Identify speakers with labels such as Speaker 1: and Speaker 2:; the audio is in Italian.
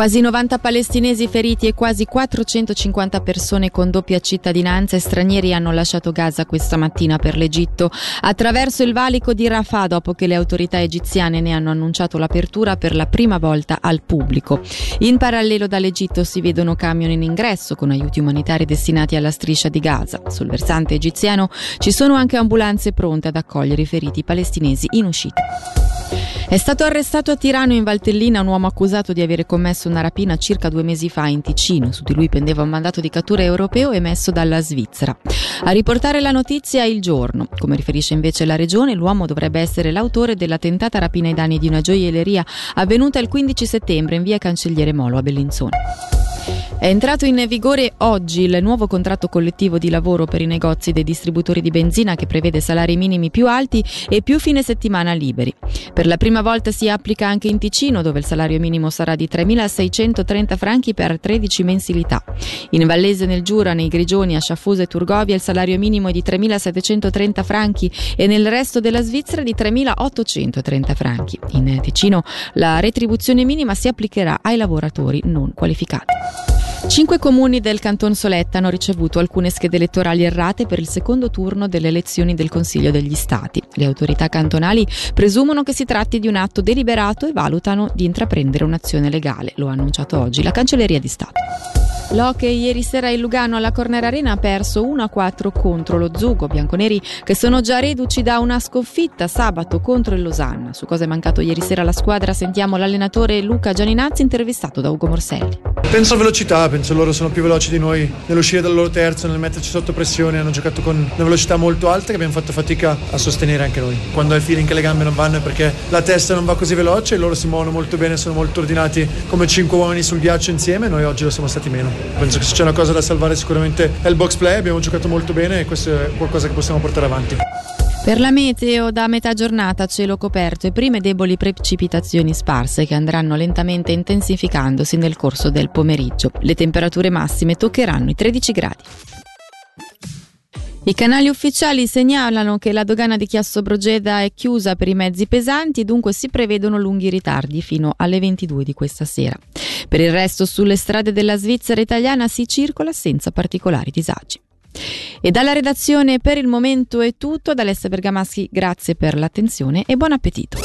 Speaker 1: Quasi 90 palestinesi feriti e quasi 450 persone con doppia cittadinanza e stranieri hanno lasciato Gaza questa mattina per l'Egitto attraverso il valico di Rafah dopo che le autorità egiziane ne hanno annunciato l'apertura per la prima volta al pubblico. In parallelo dall'Egitto si vedono camion in ingresso con aiuti umanitari destinati alla striscia di Gaza. Sul versante egiziano ci sono anche ambulanze pronte ad accogliere i feriti palestinesi in uscita. È stato arrestato a Tirano in Valtellina un uomo accusato di avere commesso una rapina circa due mesi fa in Ticino. Su di lui pendeva un mandato di cattura europeo emesso dalla Svizzera. A riportare la notizia il giorno. Come riferisce invece la regione, l'uomo dovrebbe essere l'autore della tentata rapina ai danni di una gioielleria avvenuta il 15 settembre in via Cancelliere Molo a Bellinzone. È entrato in vigore oggi il nuovo contratto collettivo di lavoro per i negozi dei distributori di benzina che prevede salari minimi più alti e più fine settimana liberi. Per la prima volta si applica anche in Ticino dove il salario minimo sarà di 3.630 franchi per 13 mensilità. In Vallese nel Giura, nei Grigioni, a Sciaffusa e Turgovia il salario minimo è di 3.730 franchi e nel resto della Svizzera di 3.830 franchi. In Ticino la retribuzione minima si applicherà ai lavoratori non qualificati. Cinque comuni del Canton Soletta hanno ricevuto alcune schede elettorali errate per il secondo turno delle elezioni del Consiglio degli Stati. Le autorità cantonali presumono che si tratti di un atto deliberato e valutano di intraprendere un'azione legale, lo ha annunciato oggi la Cancelleria di Stato. L'Hockey ieri sera il Lugano alla Corner Arena ha perso 1-4 contro lo Zugo bianconeri che sono già reduci da una sconfitta sabato contro il Losanna. Su cosa è mancato ieri sera alla squadra sentiamo l'allenatore Luca Gianinazzi intervistato da Ugo Morselli.
Speaker 2: Penso a velocità, penso loro sono più veloci di noi nell'uscire dal loro terzo, nel metterci sotto pressione, hanno giocato con una velocità molto alta che abbiamo fatto fatica a sostenere anche noi. Quando hai feeling che le gambe non vanno è perché la testa non va così veloce, loro si muovono molto bene, sono molto ordinati come cinque uomini sul ghiaccio insieme, noi oggi lo siamo stati meno. Penso che se c'è una cosa da salvare sicuramente è il box play, abbiamo giocato molto bene e questo è qualcosa che possiamo portare avanti.
Speaker 1: Per la meteo da metà giornata cielo coperto e prime deboli precipitazioni sparse che andranno lentamente intensificandosi nel corso del pomeriggio. Le temperature massime toccheranno i 13 gradi. I canali ufficiali segnalano che la dogana di Chiasso Brogeda è chiusa per i mezzi pesanti, dunque si prevedono lunghi ritardi fino alle 22 di questa sera. Per il resto sulle strade della Svizzera italiana si circola senza particolari disagi. E dalla redazione per il momento è tutto, da Alessia Bergamaschi grazie per l'attenzione e buon appetito.